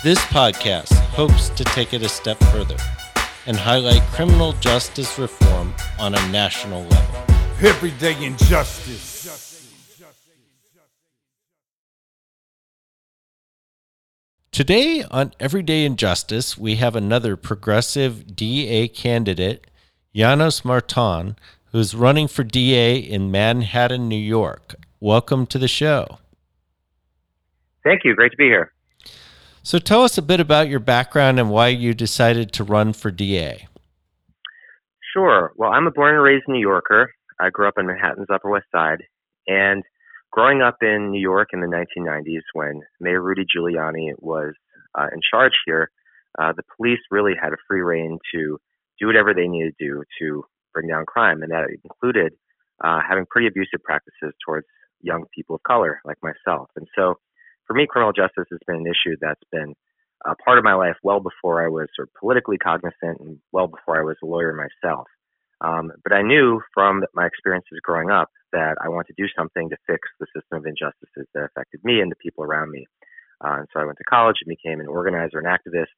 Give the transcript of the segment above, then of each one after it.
This podcast hopes to take it a step further and highlight criminal justice reform on a national level. Everyday injustice. Today on Everyday Injustice, we have another progressive DA candidate, Janos Marton, who's running for DA in Manhattan, New York. Welcome to the show. Thank you. Great to be here. So tell us a bit about your background and why you decided to run for DA. Sure. Well, I'm a born and raised New Yorker. I grew up in Manhattan's Upper West Side. And growing up in New York in the 1990s, when Mayor Rudy Giuliani was uh, in charge here, uh, the police really had a free reign to do whatever they needed to do to bring down crime. And that included uh, having pretty abusive practices towards young people of color like myself. And so for me, criminal justice has been an issue that's been a part of my life well before I was sort of politically cognizant and well before I was a lawyer myself. Um, but I knew from my experiences growing up that I wanted to do something to fix the system of injustices that affected me and the people around me. Uh, and so I went to college and became an organizer and activist.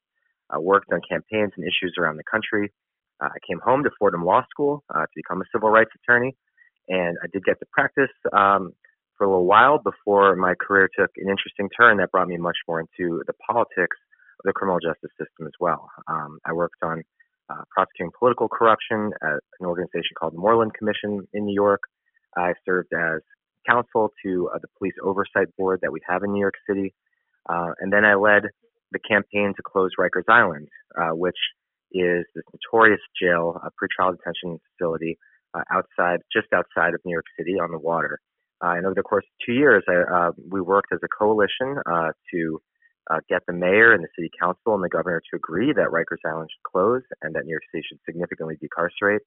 I worked on campaigns and issues around the country. Uh, I came home to Fordham Law School uh, to become a civil rights attorney, and I did get to practice um, for a little while before my career took an interesting turn that brought me much more into the politics of the criminal justice system as well. Um, I worked on uh, prosecuting political corruption at an organization called the Moreland Commission in New York. I served as counsel to uh, the police oversight board that we have in New York City. Uh, and then I led the campaign to close Rikers Island, uh, which is this notorious jail, a pretrial detention facility uh, outside, just outside of New York City on the water. Uh, and over the course of two years, I, uh, we worked as a coalition uh, to uh, get the mayor and the city council and the governor to agree that Rikers Island should close and that New York City should significantly decarcerate.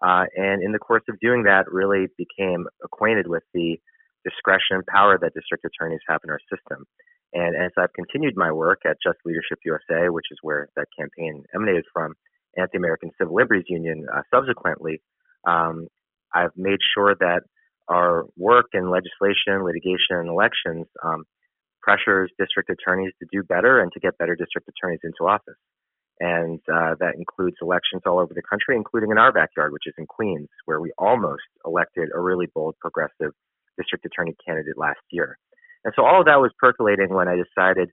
Uh, and in the course of doing that, really became acquainted with the discretion and power that district attorneys have in our system. And as I've continued my work at Just Leadership USA, which is where that campaign emanated from, and the American Civil Liberties Union uh, subsequently, um, I've made sure that our work in legislation, litigation, and elections um, pressures district attorneys to do better and to get better district attorneys into office. And uh, that includes elections all over the country, including in our backyard, which is in Queens, where we almost elected a really bold progressive district attorney candidate last year. And so all of that was percolating when I decided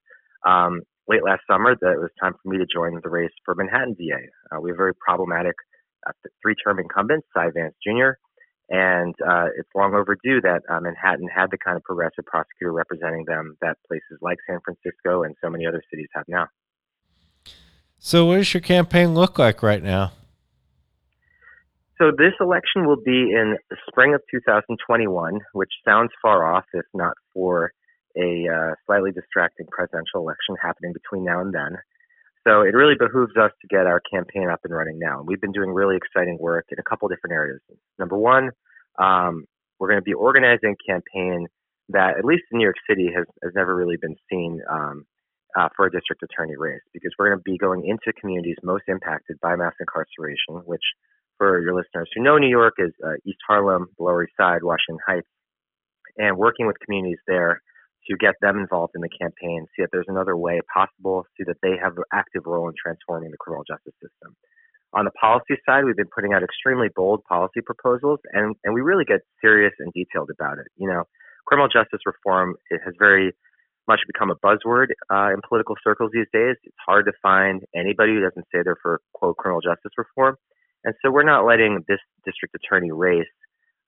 um, late last summer that it was time for me to join the race for Manhattan DA. Uh, we have very problematic uh, three-term incumbent, Cy Vance Jr., and uh, it's long overdue that uh, Manhattan had the kind of progressive prosecutor representing them that places like San Francisco and so many other cities have now. So, what does your campaign look like right now? So, this election will be in the spring of 2021, which sounds far off if not for a uh, slightly distracting presidential election happening between now and then. So it really behooves us to get our campaign up and running now. And we've been doing really exciting work in a couple different areas. Number one, um, we're going to be organizing a campaign that, at least in New York City, has, has never really been seen um, uh, for a district attorney race because we're going to be going into communities most impacted by mass incarceration, which, for your listeners who know New York, is uh, East Harlem, Lower East Side, Washington Heights, and working with communities there to get them involved in the campaign, see if there's another way possible, see that they have an active role in transforming the criminal justice system. On the policy side, we've been putting out extremely bold policy proposals, and, and we really get serious and detailed about it. You know, criminal justice reform it has very much become a buzzword uh, in political circles these days. It's hard to find anybody who doesn't say they're for quote criminal justice reform, and so we're not letting this district attorney race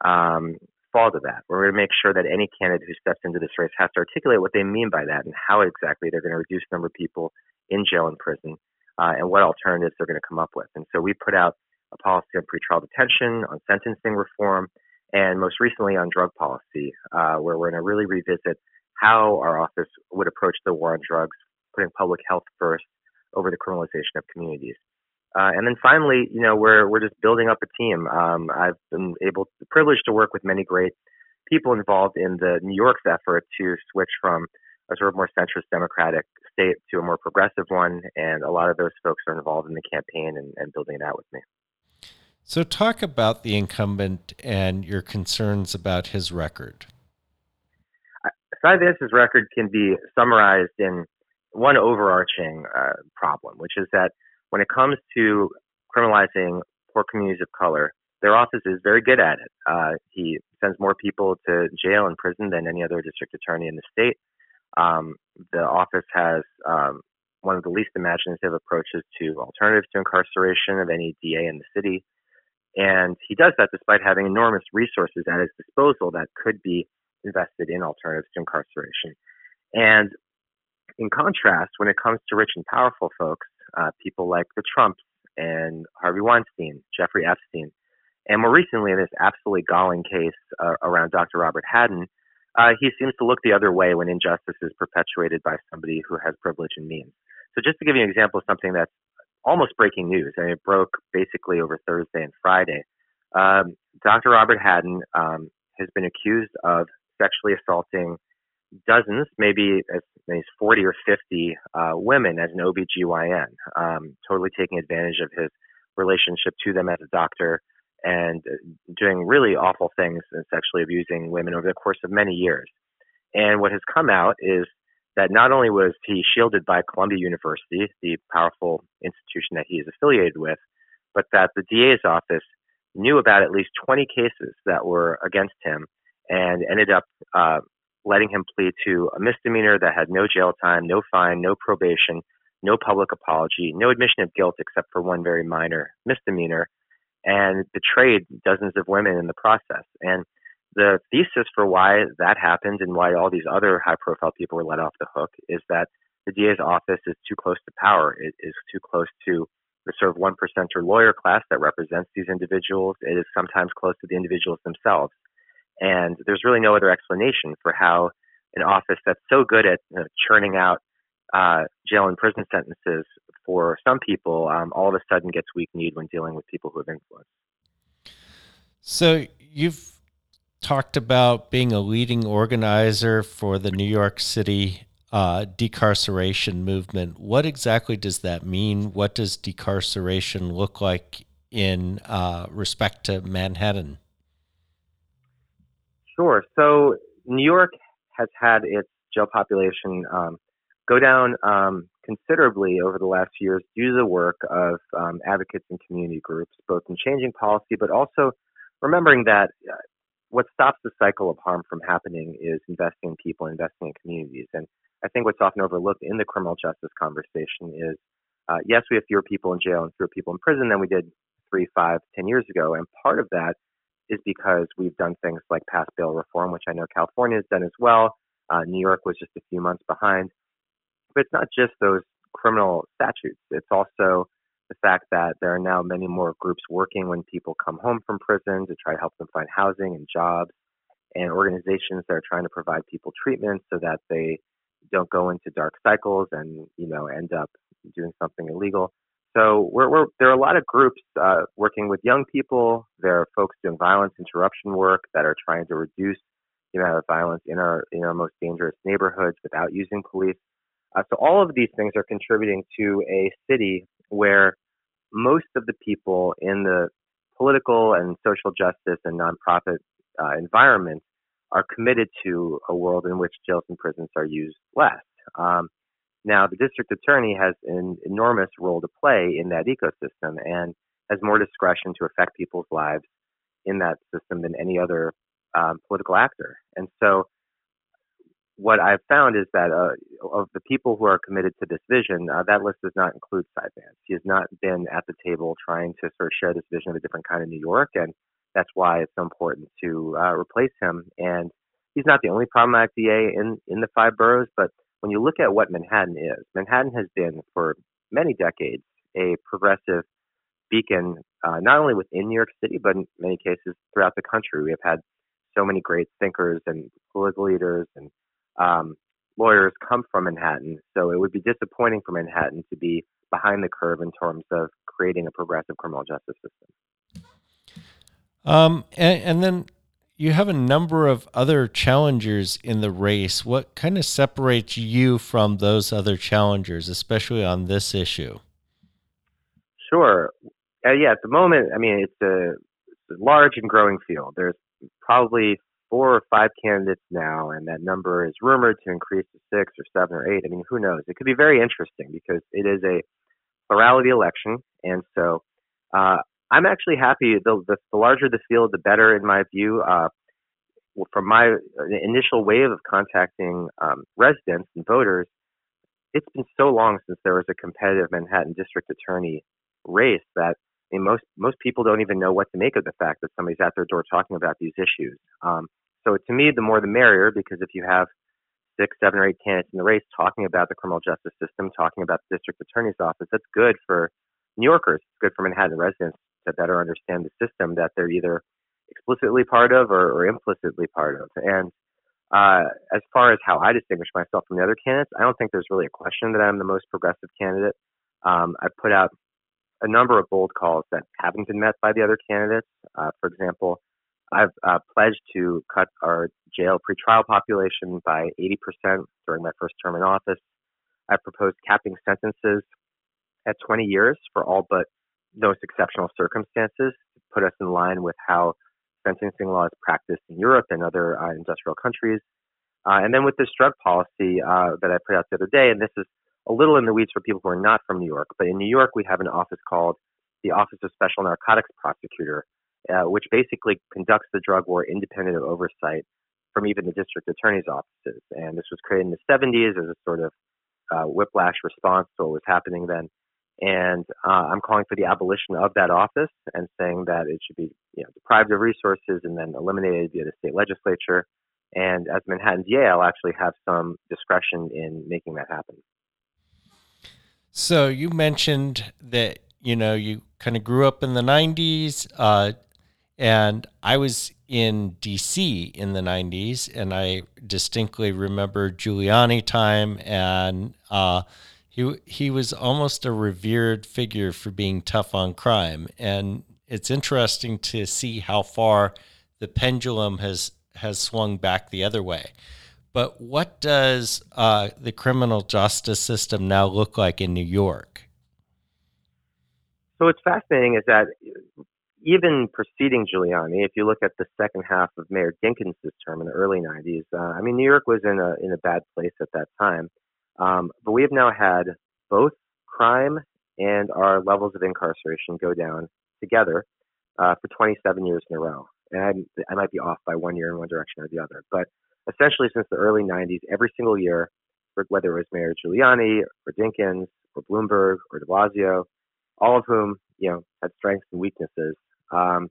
um, fall to that. We're going to make sure that any candidate who steps into this race has to articulate what they mean by that and how exactly they're going to reduce the number of people in jail and prison uh, and what alternatives they're going to come up with. And so we put out a policy on pretrial detention, on sentencing reform, and most recently on drug policy, uh, where we're going to really revisit how our office would approach the war on drugs, putting public health first over the criminalization of communities. Uh, and then finally, you know, we're we're just building up a team. Um, I've been able, privileged to work with many great people involved in the New York's effort to switch from a sort of more centrist Democratic state to a more progressive one, and a lot of those folks are involved in the campaign and, and building it out with me. So, talk about the incumbent and your concerns about his record. Vance's record can be summarized in one overarching uh, problem, which is that when it comes to criminalizing poor communities of color, their office is very good at it. Uh, he sends more people to jail and prison than any other district attorney in the state. Um, the office has um, one of the least imaginative approaches to alternatives to incarceration of any DA in the city. And he does that despite having enormous resources at his disposal that could be invested in alternatives to incarceration. And in contrast, when it comes to rich and powerful folks, uh, people like the Trumps and Harvey Weinstein, Jeffrey Epstein, and more recently, this absolutely galling case uh, around Dr. Robert Hadden, uh, he seems to look the other way when injustice is perpetuated by somebody who has privilege and means. So, just to give you an example of something that's almost breaking news, and it broke basically over Thursday and Friday. Um, Dr. Robert Hadden um, has been accused of sexually assaulting dozens, maybe as many as 40 or 50 uh, women as an OBGYN, um, totally taking advantage of his relationship to them as a doctor and doing really awful things and sexually abusing women over the course of many years. And what has come out is that not only was he shielded by Columbia University, the powerful institution that he is affiliated with, but that the DA's office knew about at least 20 cases that were against him and ended up uh, letting him plead to a misdemeanor that had no jail time, no fine, no probation, no public apology, no admission of guilt except for one very minor misdemeanor, and betrayed dozens of women in the process. And the thesis for why that happened and why all these other high profile people were let off the hook is that the DA's office is too close to power. It is too close to the sort of one percenter lawyer class that represents these individuals. It is sometimes close to the individuals themselves. And there's really no other explanation for how an office that's so good at you know, churning out uh, jail and prison sentences for some people um, all of a sudden gets weak kneed when dealing with people who have influence. So you've talked about being a leading organizer for the New York City uh, decarceration movement. What exactly does that mean? What does decarceration look like in uh, respect to Manhattan? Sure. So New York has had its jail population um, go down um, considerably over the last years due to the work of um, advocates and community groups, both in changing policy, but also remembering that uh, what stops the cycle of harm from happening is investing in people, investing in communities. And I think what's often overlooked in the criminal justice conversation is uh, yes, we have fewer people in jail and fewer people in prison than we did three, five, ten years ago. And part of that is because we've done things like pass bail reform, which I know California has done as well. Uh, New York was just a few months behind. But it's not just those criminal statutes. It's also the fact that there are now many more groups working when people come home from prison to try to help them find housing and jobs, and organizations that are trying to provide people treatment so that they don't go into dark cycles and you know end up doing something illegal. So we're, we're, there are a lot of groups uh, working with young people. There are folks doing violence interruption work that are trying to reduce the amount of violence in our in our most dangerous neighborhoods without using police. Uh, so all of these things are contributing to a city where most of the people in the political and social justice and nonprofit uh, environment are committed to a world in which jails and prisons are used less. Um, now, the district attorney has an enormous role to play in that ecosystem and has more discretion to affect people's lives in that system than any other um, political actor. And so, what I've found is that uh, of the people who are committed to this vision, uh, that list does not include Vance. He has not been at the table trying to sort of share this vision of a different kind of New York, and that's why it's so important to uh, replace him. And he's not the only problematic DA in in the five boroughs, but when you look at what Manhattan is, Manhattan has been for many decades a progressive beacon, uh, not only within New York City, but in many cases throughout the country. We have had so many great thinkers and political leaders and um, lawyers come from Manhattan. So it would be disappointing for Manhattan to be behind the curve in terms of creating a progressive criminal justice system. Um, and, and then you have a number of other challengers in the race. What kind of separates you from those other challengers, especially on this issue? Sure. Uh, yeah, at the moment, I mean, it's a, it's a large and growing field. There's probably four or five candidates now, and that number is rumored to increase to six or seven or eight. I mean, who knows? It could be very interesting because it is a plurality election, and so uh, I'm actually happy. The, the, the larger the field, the better, in my view. Uh, from my initial wave of contacting um, residents and voters, it's been so long since there was a competitive Manhattan district attorney race that I mean, most most people don't even know what to make of the fact that somebody's at their door talking about these issues. Um, so to me, the more the merrier, because if you have six, seven, or eight candidates in the race talking about the criminal justice system, talking about the district attorney's office, that's good for New Yorkers. It's good for Manhattan residents better understand the system that they're either explicitly part of or, or implicitly part of. And uh, as far as how I distinguish myself from the other candidates, I don't think there's really a question that I'm the most progressive candidate. Um, I put out a number of bold calls that haven't been met by the other candidates. Uh, for example, I've uh, pledged to cut our jail pretrial population by 80% during my first term in office. I've proposed capping sentences at 20 years for all but most exceptional circumstances put us in line with how sentencing law is practiced in Europe and other uh, industrial countries. Uh, and then with this drug policy uh, that I put out the other day, and this is a little in the weeds for people who are not from New York, but in New York we have an office called the Office of Special Narcotics Prosecutor, uh, which basically conducts the drug war independent of oversight from even the district attorney's offices. And this was created in the 70s as a sort of uh, whiplash response to what was happening then. And uh, I'm calling for the abolition of that office and saying that it should be you know, deprived of resources and then eliminated via the state legislature. And as Manhattan's Yale, actually have some discretion in making that happen. So you mentioned that you know you kind of grew up in the '90s, uh, and I was in D.C. in the '90s, and I distinctly remember Giuliani time, and uh, he he was almost a revered figure for being tough on crime, and it's interesting to see how far the pendulum has has swung back the other way. But what does uh, the criminal justice system now look like in New York? So what's fascinating is that even preceding Giuliani, if you look at the second half of Mayor Dinkins' term in the early 90s, uh, I mean, New York was in a in a bad place at that time. Um, but we have now had both crime and our levels of incarceration go down together uh, for 27 years in a row. And I, I might be off by one year in one direction or the other, but essentially since the early 90s, every single year, whether it was Mayor Giuliani or Dinkins or Bloomberg or de Blasio, all of whom, you know, had strengths and weaknesses, um,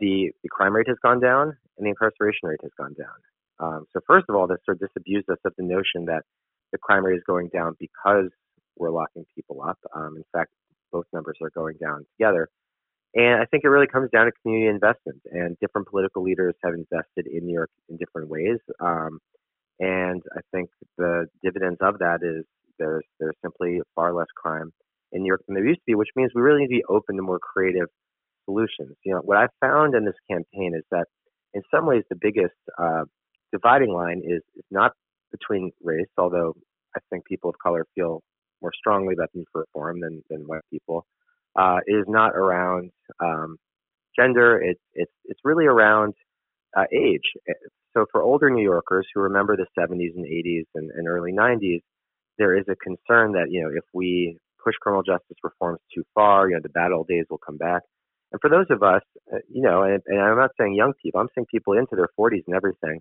the, the crime rate has gone down and the incarceration rate has gone down. Um, so first of all, this sort of disabused us of the notion that the crime rate is going down because we're locking people up. Um, in fact, both numbers are going down together. And I think it really comes down to community investment, and different political leaders have invested in New York in different ways. Um, and I think the dividends of that is there's there's simply far less crime in New York than there used to be, which means we really need to be open to more creative solutions. You know, what I've found in this campaign is that in some ways the biggest uh, dividing line is, is not between race, although I think people of color feel more strongly about need for reform than, than white people uh, is not around um, gender. It's it's it's really around uh, age. So for older New Yorkers who remember the 70s and 80s and, and early 90s, there is a concern that you know if we push criminal justice reforms too far, you know the bad old days will come back. And for those of us, uh, you know, and, and I'm not saying young people, I'm saying people into their 40s and everything,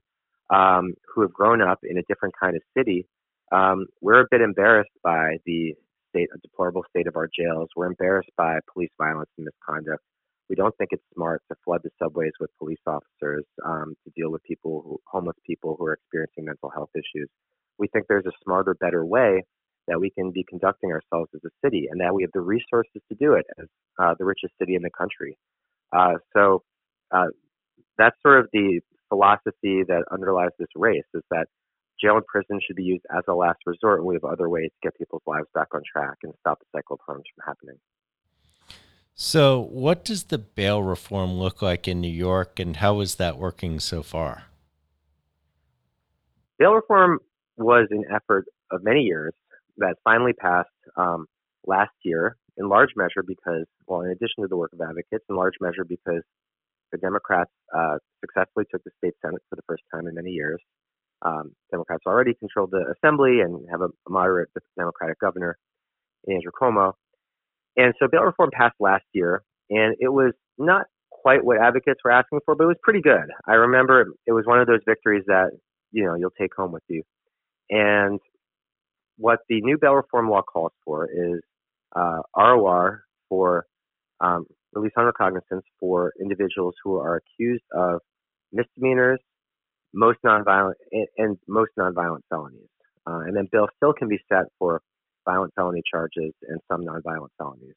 um, who have grown up in a different kind of city, um, we're a bit embarrassed by the state, a deplorable state of our jails. We're embarrassed by police violence and misconduct. We don't think it's smart to flood the subways with police officers um, to deal with people, who, homeless people who are experiencing mental health issues. We think there's a smarter, better way that we can be conducting ourselves as a city, and that we have the resources to do it as uh, the richest city in the country. Uh, so uh, that's sort of the philosophy that underlies this race: is that jail and prison should be used as a last resort, and we have other ways to get people's lives back on track and stop the cycle of harm from happening. So, what does the bail reform look like in New York, and how is that working so far? Bail reform was an effort of many years that finally passed um, last year, in large measure because, well, in addition to the work of advocates, in large measure because the Democrats uh, successfully took the state Senate for the first time in many years. Um, Democrats already control the assembly and have a, a moderate Democratic governor, Andrew Cuomo. And so bail reform passed last year, and it was not quite what advocates were asking for, but it was pretty good. I remember it was one of those victories that you know you'll take home with you. And what the new bail reform law calls for is uh, ROR for um, release on recognizance for individuals who are accused of misdemeanors, most nonviolent, and, most nonviolent felonies. Uh, and then bail still can be set for violent felony charges and some nonviolent felonies.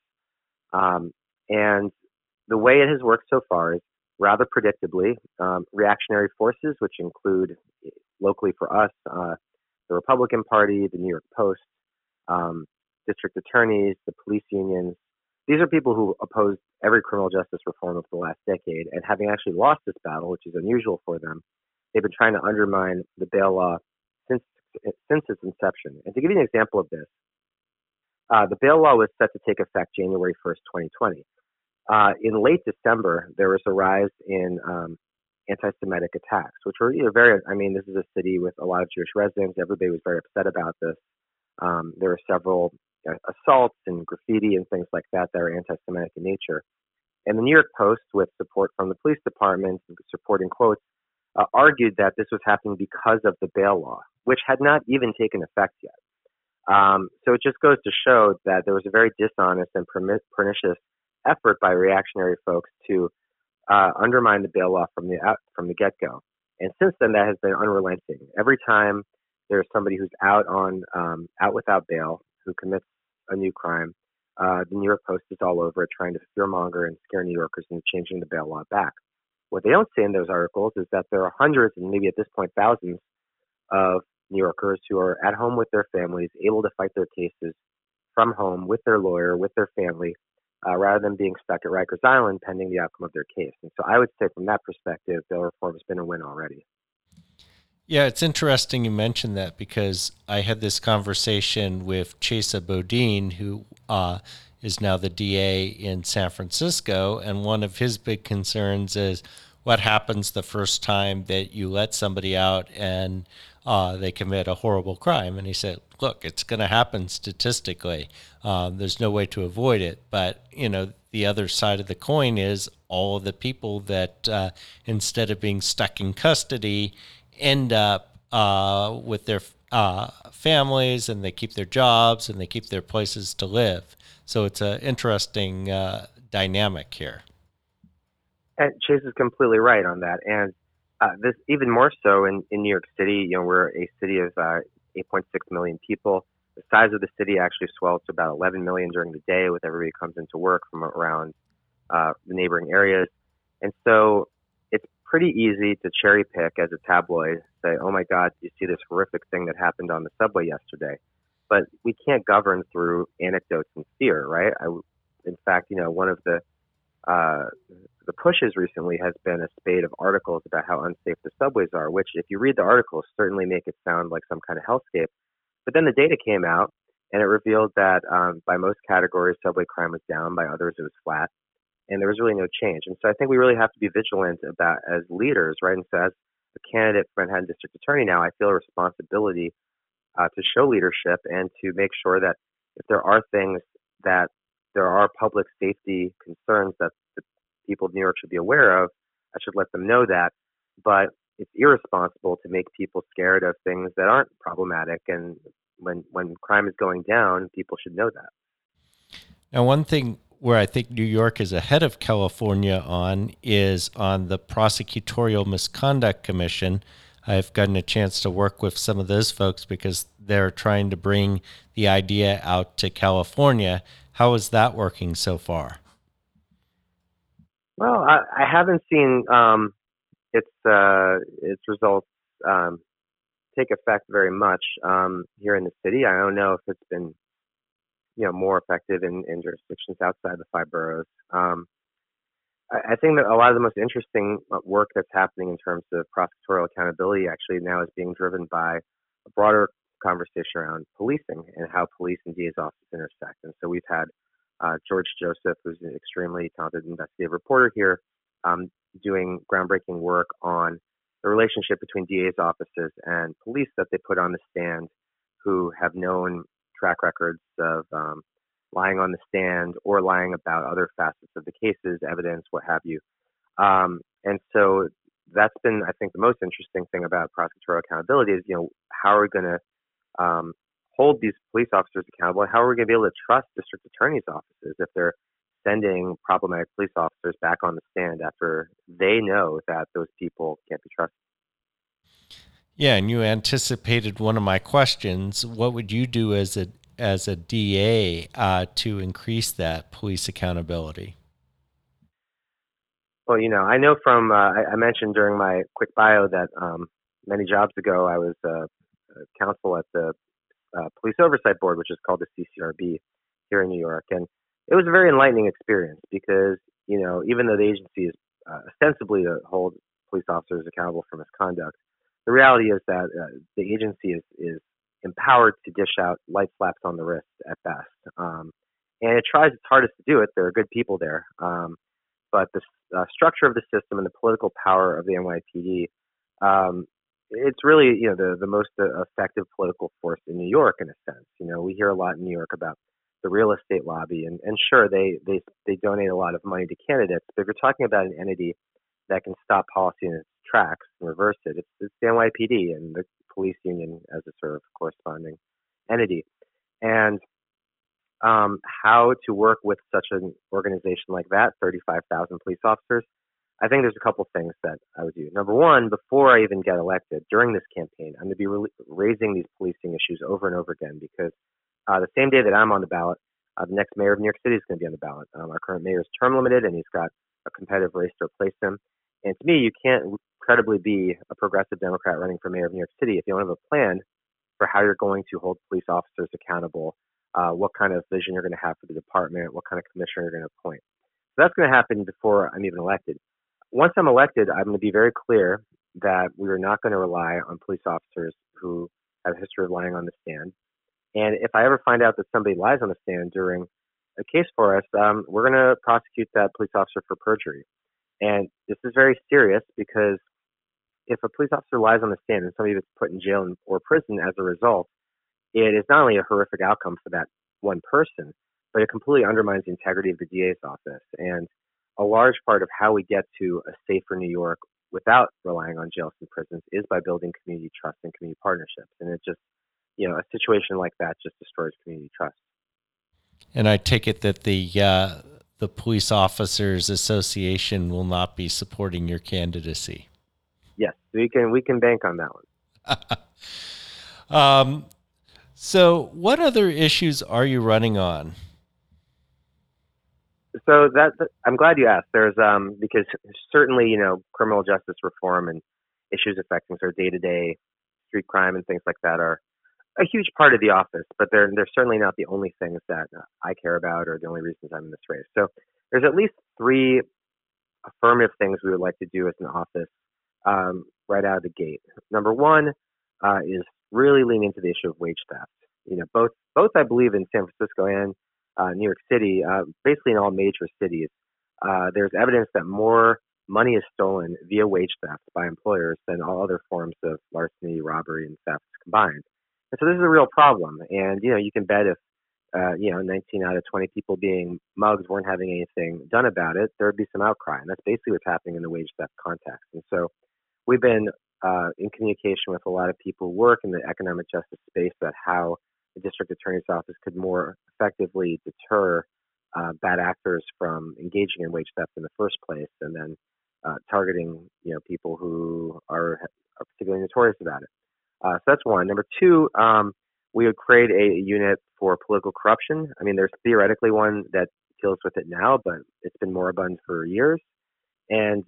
Um, and the way it has worked so far is rather predictably, um, reactionary forces, which include locally for us uh, the Republican Party, the New York Post, um, district attorneys, the police unions. These are people who opposed every criminal justice reform of the last decade, and having actually lost this battle, which is unusual for them, they've been trying to undermine the bail law since since its inception. And to give you an example of this, uh, the bail law was set to take effect January 1st, 2020. Uh, in late December, there was a rise in um, anti-Semitic attacks, which were you know, very. I mean, this is a city with a lot of Jewish residents. Everybody was very upset about this. Um, there were several assaults and graffiti and things like that that are anti-Semitic in nature. And the New York Post, with support from the police department, and supporting quotes, uh, argued that this was happening because of the bail law, which had not even taken effect yet. Um, so it just goes to show that there was a very dishonest and pernicious effort by reactionary folks to uh, undermine the bail law from the out, from the get go. And since then, that has been unrelenting. Every time there's somebody who's out on um, out without bail who commits a new crime, uh, the New York Post is all over it, trying to fearmonger and scare New Yorkers into changing the bail law back. What they don't say in those articles is that there are hundreds and maybe at this point thousands of New Yorkers who are at home with their families, able to fight their cases from home with their lawyer, with their family, uh, rather than being stuck at Rikers Island pending the outcome of their case. And so I would say from that perspective, bail reform has been a win already. Yeah, it's interesting you mentioned that because I had this conversation with Chesa Boudin, who uh, is now the DA in San Francisco, and one of his big concerns is what happens the first time that you let somebody out and uh, they commit a horrible crime. And he said, look, it's going to happen statistically. Um, there's no way to avoid it. But, you know, the other side of the coin is all the people that uh, instead of being stuck in custody end up uh, with their uh, families and they keep their jobs and they keep their places to live. So it's an interesting uh, dynamic here. And Chase is completely right on that. And uh, this even more so in, in New York City. You know, we're a city of uh, 8.6 million people. The size of the city actually swells to about 11 million during the day, with everybody comes into work from around uh, the neighboring areas. And so pretty easy to cherry pick as a tabloid, say, "Oh my God, you see this horrific thing that happened on the subway yesterday." But we can't govern through anecdotes and fear, right? I, in fact, you know, one of the uh, the pushes recently has been a spate of articles about how unsafe the subways are, which, if you read the articles, certainly make it sound like some kind of hellscape. But then the data came out, and it revealed that um, by most categories, subway crime was down. By others, it was flat, and there was really no change. And so I think we really have to be vigilant about as leaders, right? And so as a candidate for Manhattan District Attorney now, I feel a responsibility uh, to show leadership and to make sure that if there are things that there are public safety concerns that the people of New York should be aware of, I should let them know that. But it's irresponsible to make people scared of things that aren't problematic. And when when crime is going down, people should know that. Now, one thing where I think New York is ahead of California on is on the Prosecutorial Misconduct Commission. I've gotten a chance to work with some of those folks because they're trying to bring the idea out to California. How is that working so far? Well, I, I haven't seen um, its uh, its results um, take effect very much um, here in the city. I don't know if it's been you know more effective in, in jurisdictions outside the five boroughs. Um, I, I think that a lot of the most interesting uh, work that's happening in terms of prosecutorial accountability actually now is being driven by a broader conversation around policing and how police and DA's offices intersect. And so we've had uh, George Joseph, who's an extremely talented investigative reporter here, um, doing groundbreaking work on the relationship between DA's offices and police that they put on the stand who have known track records of um, lying on the stand or lying about other facets of the cases, evidence, what have you. Um, and so that's been, I think, the most interesting thing about prosecutorial accountability is, you know, how are we going to um, hold these police officers accountable? How are we going to be able to trust district attorneys' offices if they're sending problematic police officers back on the stand after they know that those people can't be trusted? Yeah, and you anticipated one of my questions. What would you do as a as a DA uh, to increase that police accountability? Well, you know, I know from uh, I, mentioned during my quick bio that um, many jobs ago I was uh, counsel at the uh, Police Oversight Board, which is called the CCRB here in New York, and it was a very enlightening experience because you know even though the agency is uh, ostensibly to hold police officers accountable for misconduct, the reality is that uh, the agency is is empowered to dish out light slaps on the wrist at best. Um, and it tries its hardest to do it. There are good people there. Um, but the uh, structure of the system and the political power of the NYPD, um, it's really, you know, the, the most uh, effective political force in New York in a sense. You know, we hear a lot in New York about the real estate lobby and, and sure, they, they, they donate a lot of money to candidates, but if you're talking about an entity that can stop policy in its tracks and reverse it, it's, it's the NYPD and the police union as a sort of corresponding entity, and um, how to work with such an organization like that, 35,000 police officers. I think there's a couple things that I would do. Number one, before I even get elected, during this campaign, I'm going to be re- raising these policing issues over and over again because uh, the same day that I'm on the ballot, uh, the next mayor of New York City is going to be on the ballot. Um, our current mayor is term limited, and he's got a competitive race to replace him. And to me, you can't credibly be a progressive Democrat running for mayor of New York City if you don't have a plan for how you're going to hold police officers accountable, uh, what kind of vision you're going to have for the department, what kind of commissioner you're going to appoint. So that's going to happen before I'm even elected. Once I'm elected, I'm going to be very clear that we are not going to rely on police officers who have a history of lying on the stand. And if I ever find out that somebody lies on the stand during a case for us, um, we're going to prosecute that police officer for perjury. And this is very serious because if a police officer lies on the stand and somebody gets put in jail or prison as a result, it is not only a horrific outcome for that one person, but it completely undermines the integrity of the DA's office. And a large part of how we get to a safer New York without relying on jails and prisons is by building community trust and community partnerships. And it just, you know, a situation like that just destroys community trust. And I take it that the uh, the Police Officers Association will not be supporting your candidacy. Yes, we can we can bank on that one. um, so, what other issues are you running on? So that I'm glad you asked. There's um because certainly you know criminal justice reform and issues affecting sort of day to day street crime and things like that are a huge part of the office, but they're they're certainly not the only things that I care about or the only reasons I'm in this race. So there's at least three affirmative things we would like to do as an office um, right out of the gate. Number one uh, is really lean into the issue of wage theft. You know, both both I believe in San Francisco and uh, New York City, uh, basically in all major cities, uh, there's evidence that more money is stolen via wage theft by employers than all other forms of larceny, robbery, and theft combined. And so this is a real problem. And you know, you can bet if uh, you know 19 out of 20 people being mugged weren't having anything done about it, there would be some outcry. And that's basically what's happening in the wage theft context. And so we've been uh, in communication with a lot of people who work in the economic justice space about how the district attorney's office could more effectively deter uh, bad actors from engaging in wage theft in the first place, and then uh, targeting you know people who are, are particularly notorious about it. Uh, so that's one. Number two, um, we would create a unit for political corruption. I mean, there's theoretically one that deals with it now, but it's been moribund for years. And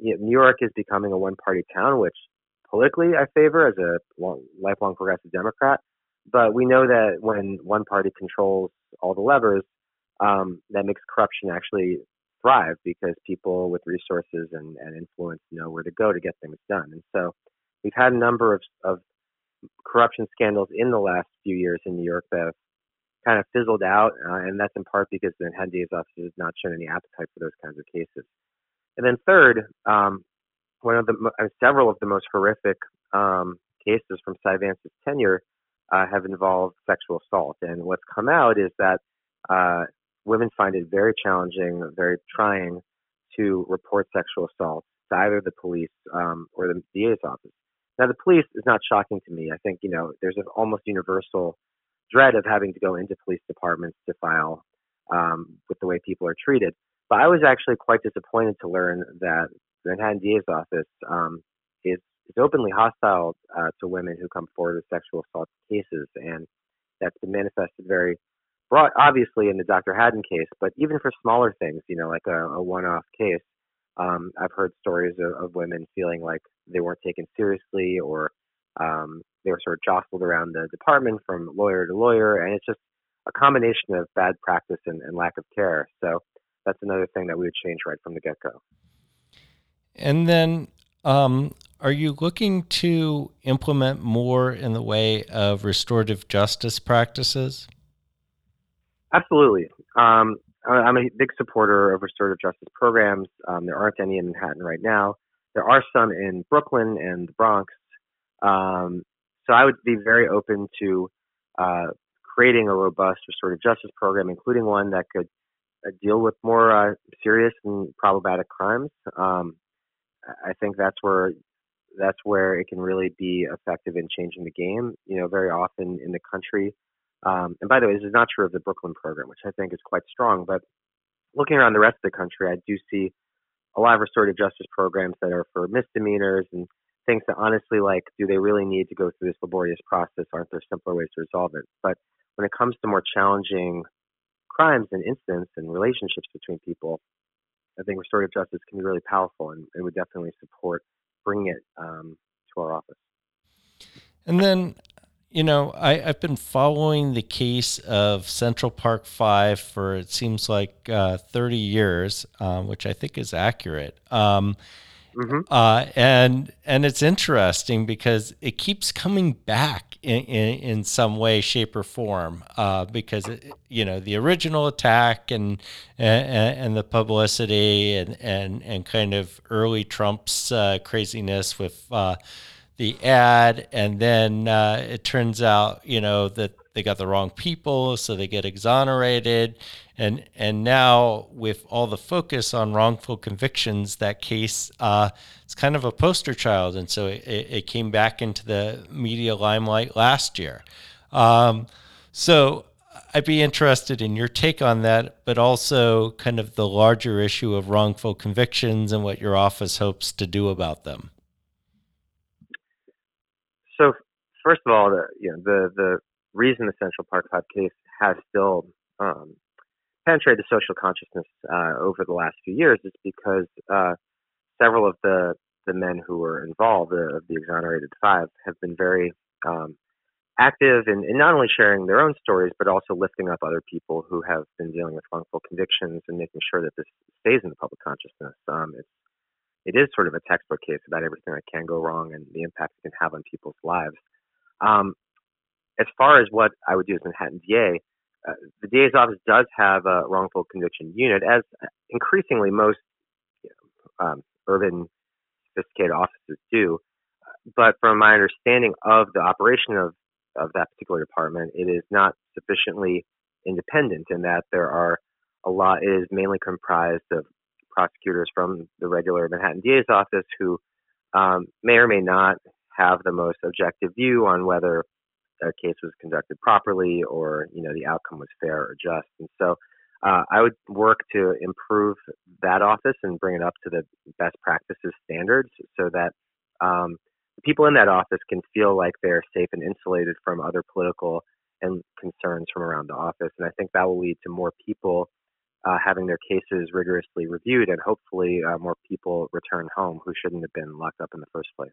you know, New York is becoming a one-party town, which politically I favor as a long, lifelong progressive Democrat. But we know that when one party controls all the levers, um, that makes corruption actually thrive because people with resources and, and influence know where to go to get things done. And so we've had a number of, of corruption scandals in the last few years in New York that have kind of fizzled out, uh, and that's in part because the DA's office has not shown any appetite for those kinds of cases. And then third, um, one of the uh, several of the most horrific um, cases from Cy Vance's tenure uh, have involved sexual assault, and what's come out is that uh, women find it very challenging, very trying to report sexual assault to either the police um, or the DA's office. Now, the police is not shocking to me. I think, you know, there's an almost universal dread of having to go into police departments to file um, with the way people are treated. But I was actually quite disappointed to learn that the Manhattan DA's office um, is, is openly hostile uh, to women who come forward with sexual assault cases. And that's been manifested very broad, obviously, in the Dr. Hadden case, but even for smaller things, you know, like a, a one off case, um, I've heard stories of, of women feeling like they weren't taken seriously or um, they were sort of jostled around the department from lawyer to lawyer, and it's just a combination of bad practice and, and lack of care. So that's another thing that we would change right from the get go. And then, um, are you looking to implement more in the way of restorative justice practices? Absolutely. Um, I'm a big supporter of restorative justice programs. Um, there aren't any in Manhattan right now. There are some in Brooklyn and the Bronx. Um, so I would be very open to uh, creating a robust restorative justice program, including one that could deal with more uh, serious and problematic crimes. Um, I think that's where that's where it can really be effective in changing the game. You know, very often in the country, um, and by the way, this is not true of the Brooklyn program, which I think is quite strong. But looking around the rest of the country, I do see a lot of restorative justice programs that are for misdemeanors and things that honestly, like, do they really need to go through this laborious process? Aren't there simpler ways to resolve it? But when it comes to more challenging crimes and incidents and relationships between people, I think restorative justice can be really powerful and, and would definitely support bringing it um, to our office. And then you know, I, have been following the case of Central Park Five for it seems like uh, 30 years, um, which I think is accurate. Um, mm-hmm. uh, and and it's interesting because it keeps coming back in, in, in some way, shape, or form. Uh, because it, you know the original attack and and, and the publicity and, and and kind of early Trump's uh, craziness with uh, the ad, and then uh, it turns out, you know, that they got the wrong people, so they get exonerated, and and now with all the focus on wrongful convictions, that case uh, it's kind of a poster child, and so it, it came back into the media limelight last year. Um, so I'd be interested in your take on that, but also kind of the larger issue of wrongful convictions and what your office hopes to do about them so first of all, the you know the the reason the Central Park Five case has still um, penetrated the social consciousness uh, over the last few years is because uh, several of the the men who were involved uh, of the exonerated five have been very um, active in, in not only sharing their own stories but also lifting up other people who have been dealing with wrongful convictions and making sure that this stays in the public consciousness. Um, it's it is sort of a textbook case about everything that can go wrong and the impact it can have on people's lives. Um, as far as what I would do as Manhattan DA, the DA's office does have a wrongful conviction unit, as increasingly most you know, um, urban sophisticated offices do. But from my understanding of the operation of, of that particular department, it is not sufficiently independent in that there are a lot, it is mainly comprised of prosecutors from the regular Manhattan DA's office who um, may or may not have the most objective view on whether a case was conducted properly or you know the outcome was fair or just. And so uh, I would work to improve that office and bring it up to the best practices standards so that um, people in that office can feel like they're safe and insulated from other political and concerns from around the office. And I think that will lead to more people uh, having their cases rigorously reviewed and hopefully uh, more people return home who shouldn't have been locked up in the first place.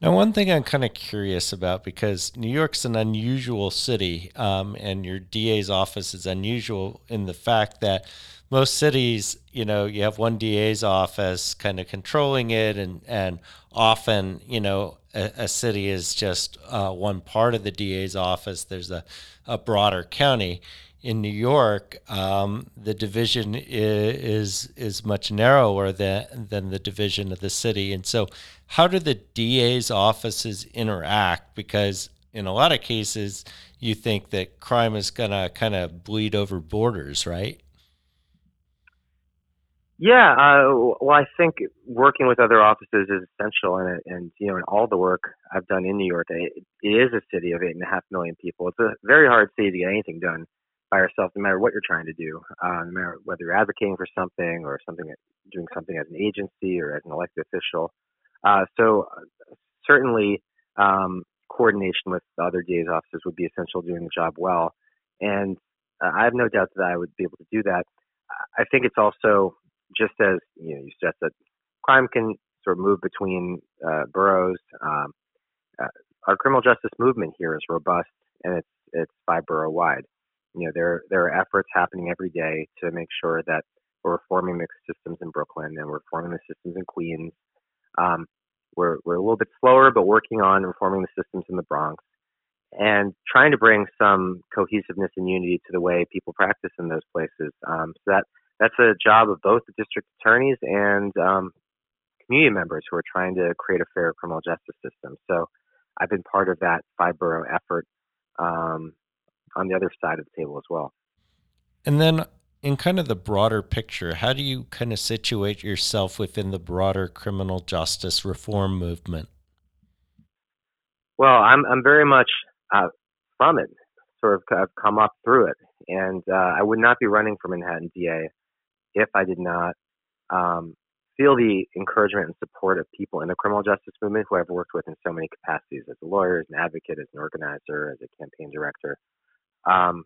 Now, one thing I'm kind of curious about because New York's an unusual city, um, and your DA's office is unusual in the fact that most cities, you know, you have one DA's office kind of controlling it, and and often, you know, a, a city is just uh, one part of the DA's office. There's a, a broader county in New York, um, the division is, is much narrower than than the division of the city. And so, how do the DA's offices interact? Because in a lot of cases, you think that crime is going to kind of bleed over borders, right? Yeah, uh, well, I think working with other offices is essential, and and you know, in all the work I've done in New York, it, it is a city of eight and a half million people. It's a very hard city to get anything done by yourself, no matter what you're trying to do, uh, no matter whether you're advocating for something or something, doing something as an agency or as an elected official. Uh, so uh, certainly, um, coordination with other DA's offices would be essential to doing the job well. And uh, I have no doubt that I would be able to do that. I think it's also just as you know, you suggest that crime can sort of move between uh, boroughs. Um, uh, our criminal justice movement here is robust and it's it's five borough wide you know, there there are efforts happening every day to make sure that we're reforming the systems in Brooklyn and we're reforming the systems in Queens. Um, we're we're a little bit slower, but working on reforming the systems in the Bronx and trying to bring some cohesiveness and unity to the way people practice in those places. Um, so that that's a job of both the district attorneys and um, community members who are trying to create a fair criminal justice system. So I've been part of that five borough effort um, on the other side of the table as well. And then, in kind of the broader picture, how do you kind of situate yourself within the broader criminal justice reform movement? Well, I'm I'm very much uh, from it. Sort of I've come up through it, and uh, I would not be running for Manhattan DA if I did not um, feel the encouragement and support of people in the criminal justice movement who I've worked with in so many capacities as a lawyer, as an advocate, as an organizer, as a campaign director. Um,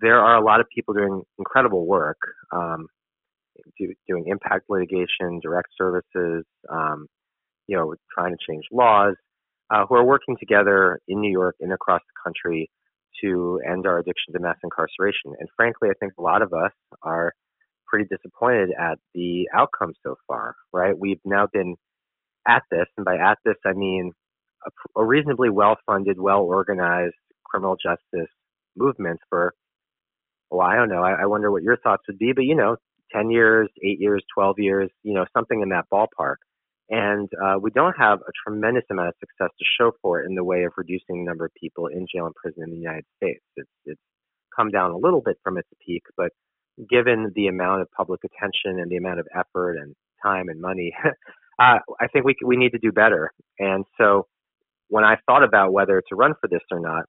there are a lot of people doing incredible work, um, do, doing impact litigation, direct services, um, you know, trying to change laws, uh, who are working together in New York and across the country to end our addiction to mass incarceration. And frankly, I think a lot of us are pretty disappointed at the outcome so far, right? We've now been at this, and by at this, I mean a, a reasonably well funded, well organized criminal justice movement for, well, I don't know. I, I wonder what your thoughts would be, but you know, 10 years, eight years, 12 years, you know, something in that ballpark. And uh, we don't have a tremendous amount of success to show for it in the way of reducing the number of people in jail and prison in the United States. It's, it's come down a little bit from its peak, but given the amount of public attention and the amount of effort and time and money, uh, I think we we need to do better. And so, when I thought about whether to run for this or not,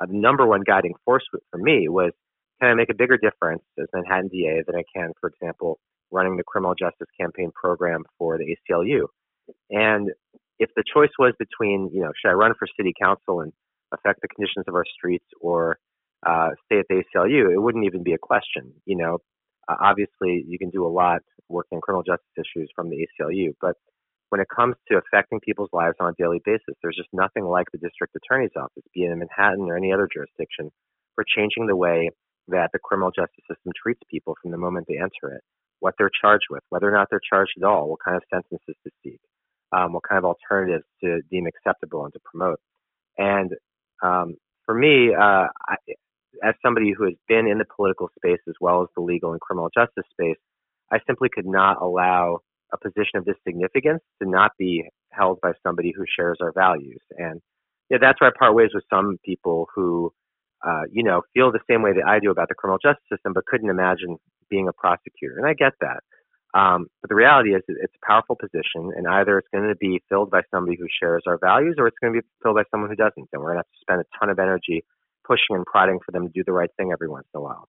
uh, the number one guiding force for me was can I make a bigger difference as Manhattan DA than I can, for example, running the criminal justice campaign program for the ACLU? And if the choice was between, you know, should I run for city council and affect the conditions of our streets or uh, stay at the ACLU, it wouldn't even be a question. You know, uh, obviously you can do a lot working on criminal justice issues from the ACLU, but when it comes to affecting people's lives on a daily basis, there's just nothing like the district attorney's office, be it in Manhattan or any other jurisdiction, for changing the way that the criminal justice system treats people from the moment they enter it, what they're charged with, whether or not they're charged at all, what kind of sentences to seek, um, what kind of alternatives to deem acceptable and to promote. And um, for me, uh, I, as somebody who has been in the political space as well as the legal and criminal justice space, I simply could not allow a position of this significance to not be held by somebody who shares our values. And yeah, that's where I part ways with some people who, uh, you know, feel the same way that I do about the criminal justice system, but couldn't imagine being a prosecutor. And I get that. Um, but the reality is, it's a powerful position, and either it's going to be filled by somebody who shares our values, or it's going to be filled by someone who doesn't. And we're going to have to spend a ton of energy pushing and prodding for them to do the right thing every once in a while.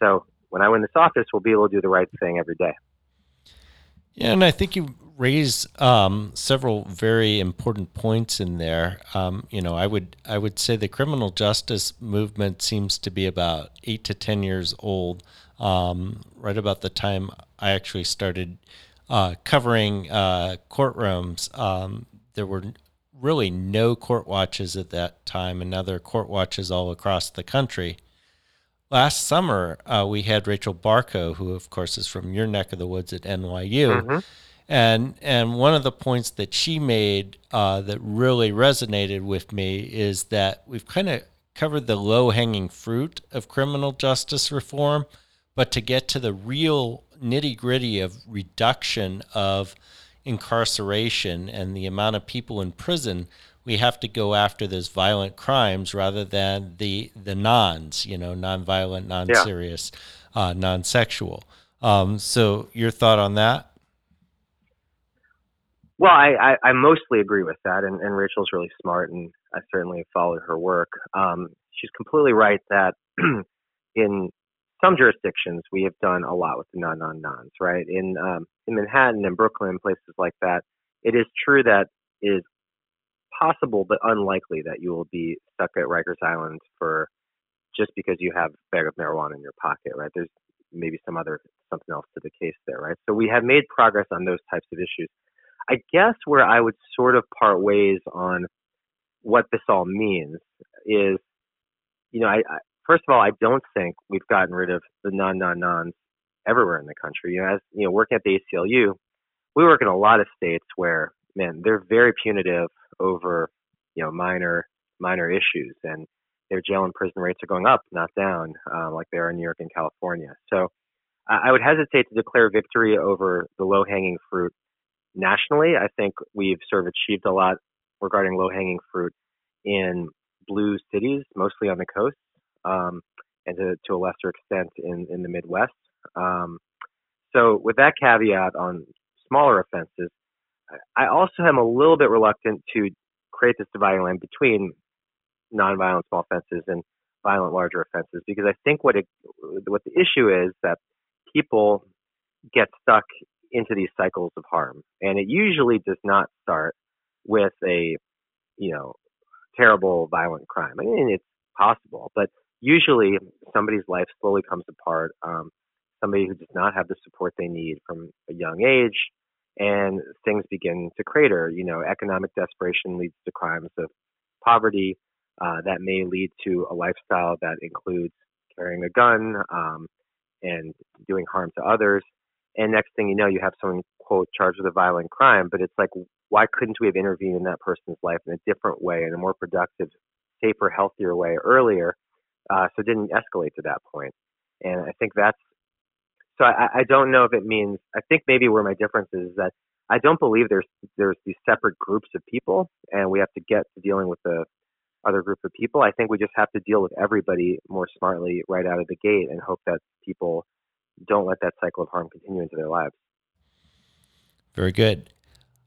So when I win this office, we'll be able to do the right thing every day. Yeah, and I think you raise um, several very important points in there. Um, you know, I would I would say the criminal justice movement seems to be about eight to ten years old. Um, right about the time I actually started uh, covering uh, courtrooms, um, there were really no court watches at that time, and now there are court watches all across the country. Last summer, uh, we had Rachel Barkow, who, of course, is from your neck of the woods at NYU. Mm-hmm. And, and one of the points that she made uh, that really resonated with me is that we've kind of covered the low hanging fruit of criminal justice reform, but to get to the real nitty gritty of reduction of incarceration and the amount of people in prison, we have to go after those violent crimes rather than the the nons, you know, non-violent, non-serious, yeah. uh, non-sexual. Um, so, your thought on that? Well, I, I, I mostly agree with that, and, and Rachel's really smart, and I certainly have followed her work. Um, she's completely right that in some jurisdictions we have done a lot with the non-non-nons, right? In um, in Manhattan and Brooklyn, places like that, it is true that it is possible but unlikely that you will be stuck at Rikers Island for just because you have a bag of marijuana in your pocket, right? There's maybe some other something else to the case there, right? So we have made progress on those types of issues. I guess where I would sort of part ways on what this all means is, you know, I, I first of all, I don't think we've gotten rid of the non non nons everywhere in the country. You know, as you know, working at the ACLU, we work in a lot of states where, man, they're very punitive over, you know, minor minor issues, and their jail and prison rates are going up, not down, uh, like they are in New York and California. So, I would hesitate to declare victory over the low hanging fruit nationally. I think we've sort of achieved a lot regarding low hanging fruit in blue cities, mostly on the coast um, and to, to, a lesser extent in, in the Midwest. Um, so, with that caveat on smaller offenses, I also am a little bit reluctant to create this dividing line between nonviolent small offenses and violent larger offenses because I think what it what the issue is that people get stuck into these cycles of harm, and it usually does not start with a you know terrible violent crime. I mean, it's possible, but usually somebody's life slowly comes apart. Um, somebody who does not have the support they need from a young age, and things begin to crater. You know, economic desperation leads to crimes of poverty uh, that may lead to a lifestyle that includes carrying a gun um, and doing harm to others. And next thing you know, you have someone quote charged with a violent crime. But it's like, why couldn't we have intervened in that person's life in a different way, in a more productive, safer, healthier way earlier? uh, so it didn't escalate to that point. And I think that's so. I, I don't know if it means. I think maybe where my difference is, is that I don't believe there's there's these separate groups of people, and we have to get to dealing with the other group of people. I think we just have to deal with everybody more smartly right out of the gate, and hope that people don't let that cycle of harm continue into their lives. Very good.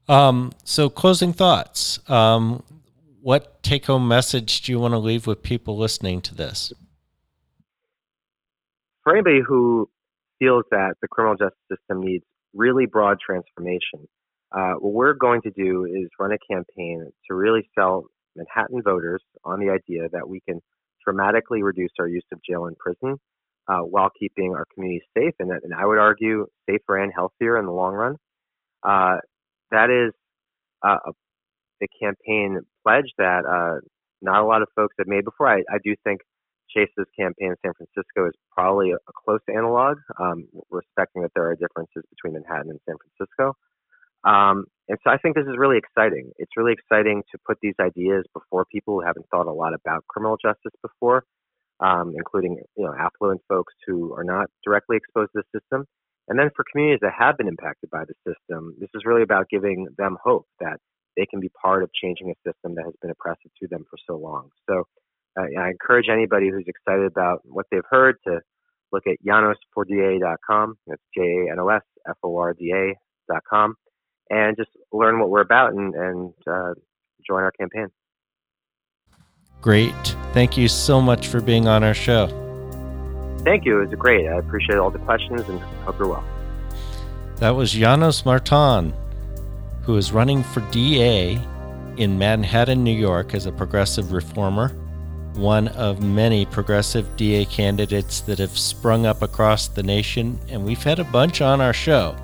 Um, so, closing thoughts. Um, what take home message do you want to leave with people listening to this? For anybody who feels that the criminal justice system needs really broad transformation, uh, what we're going to do is run a campaign to really sell Manhattan voters on the idea that we can dramatically reduce our use of jail and prison uh, while keeping our communities safe, and, and I would argue safer and healthier in the long run. Uh, that is uh, a campaign pledge that uh, not a lot of folks have made before. I, I do think Chesa's campaign in San Francisco is probably a, a close analog, um, respecting that there are differences between Manhattan and San Francisco. Um, and so I think this is really exciting. It's really exciting to put these ideas before people who haven't thought a lot about criminal justice before, um, including you know affluent folks who are not directly exposed to the system. And then for communities that have been impacted by the system, this is really about giving them hope that they can be part of changing a system that has been oppressive to them for so long. So uh, I encourage anybody who's excited about what they've heard to look at janosforda.com. That's J A N O S F O R D A.com and just learn what we're about and, and uh, join our campaign. Great. Thank you so much for being on our show. Thank you. It was great. I appreciate all the questions and hope you're well. That was Janos Marton, who is running for DA in Manhattan, New York, as a progressive reformer, one of many progressive DA candidates that have sprung up across the nation, and we've had a bunch on our show.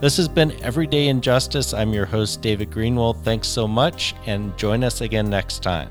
This has been Everyday Injustice. I'm your host, David Greenwald. Thanks so much, and join us again next time.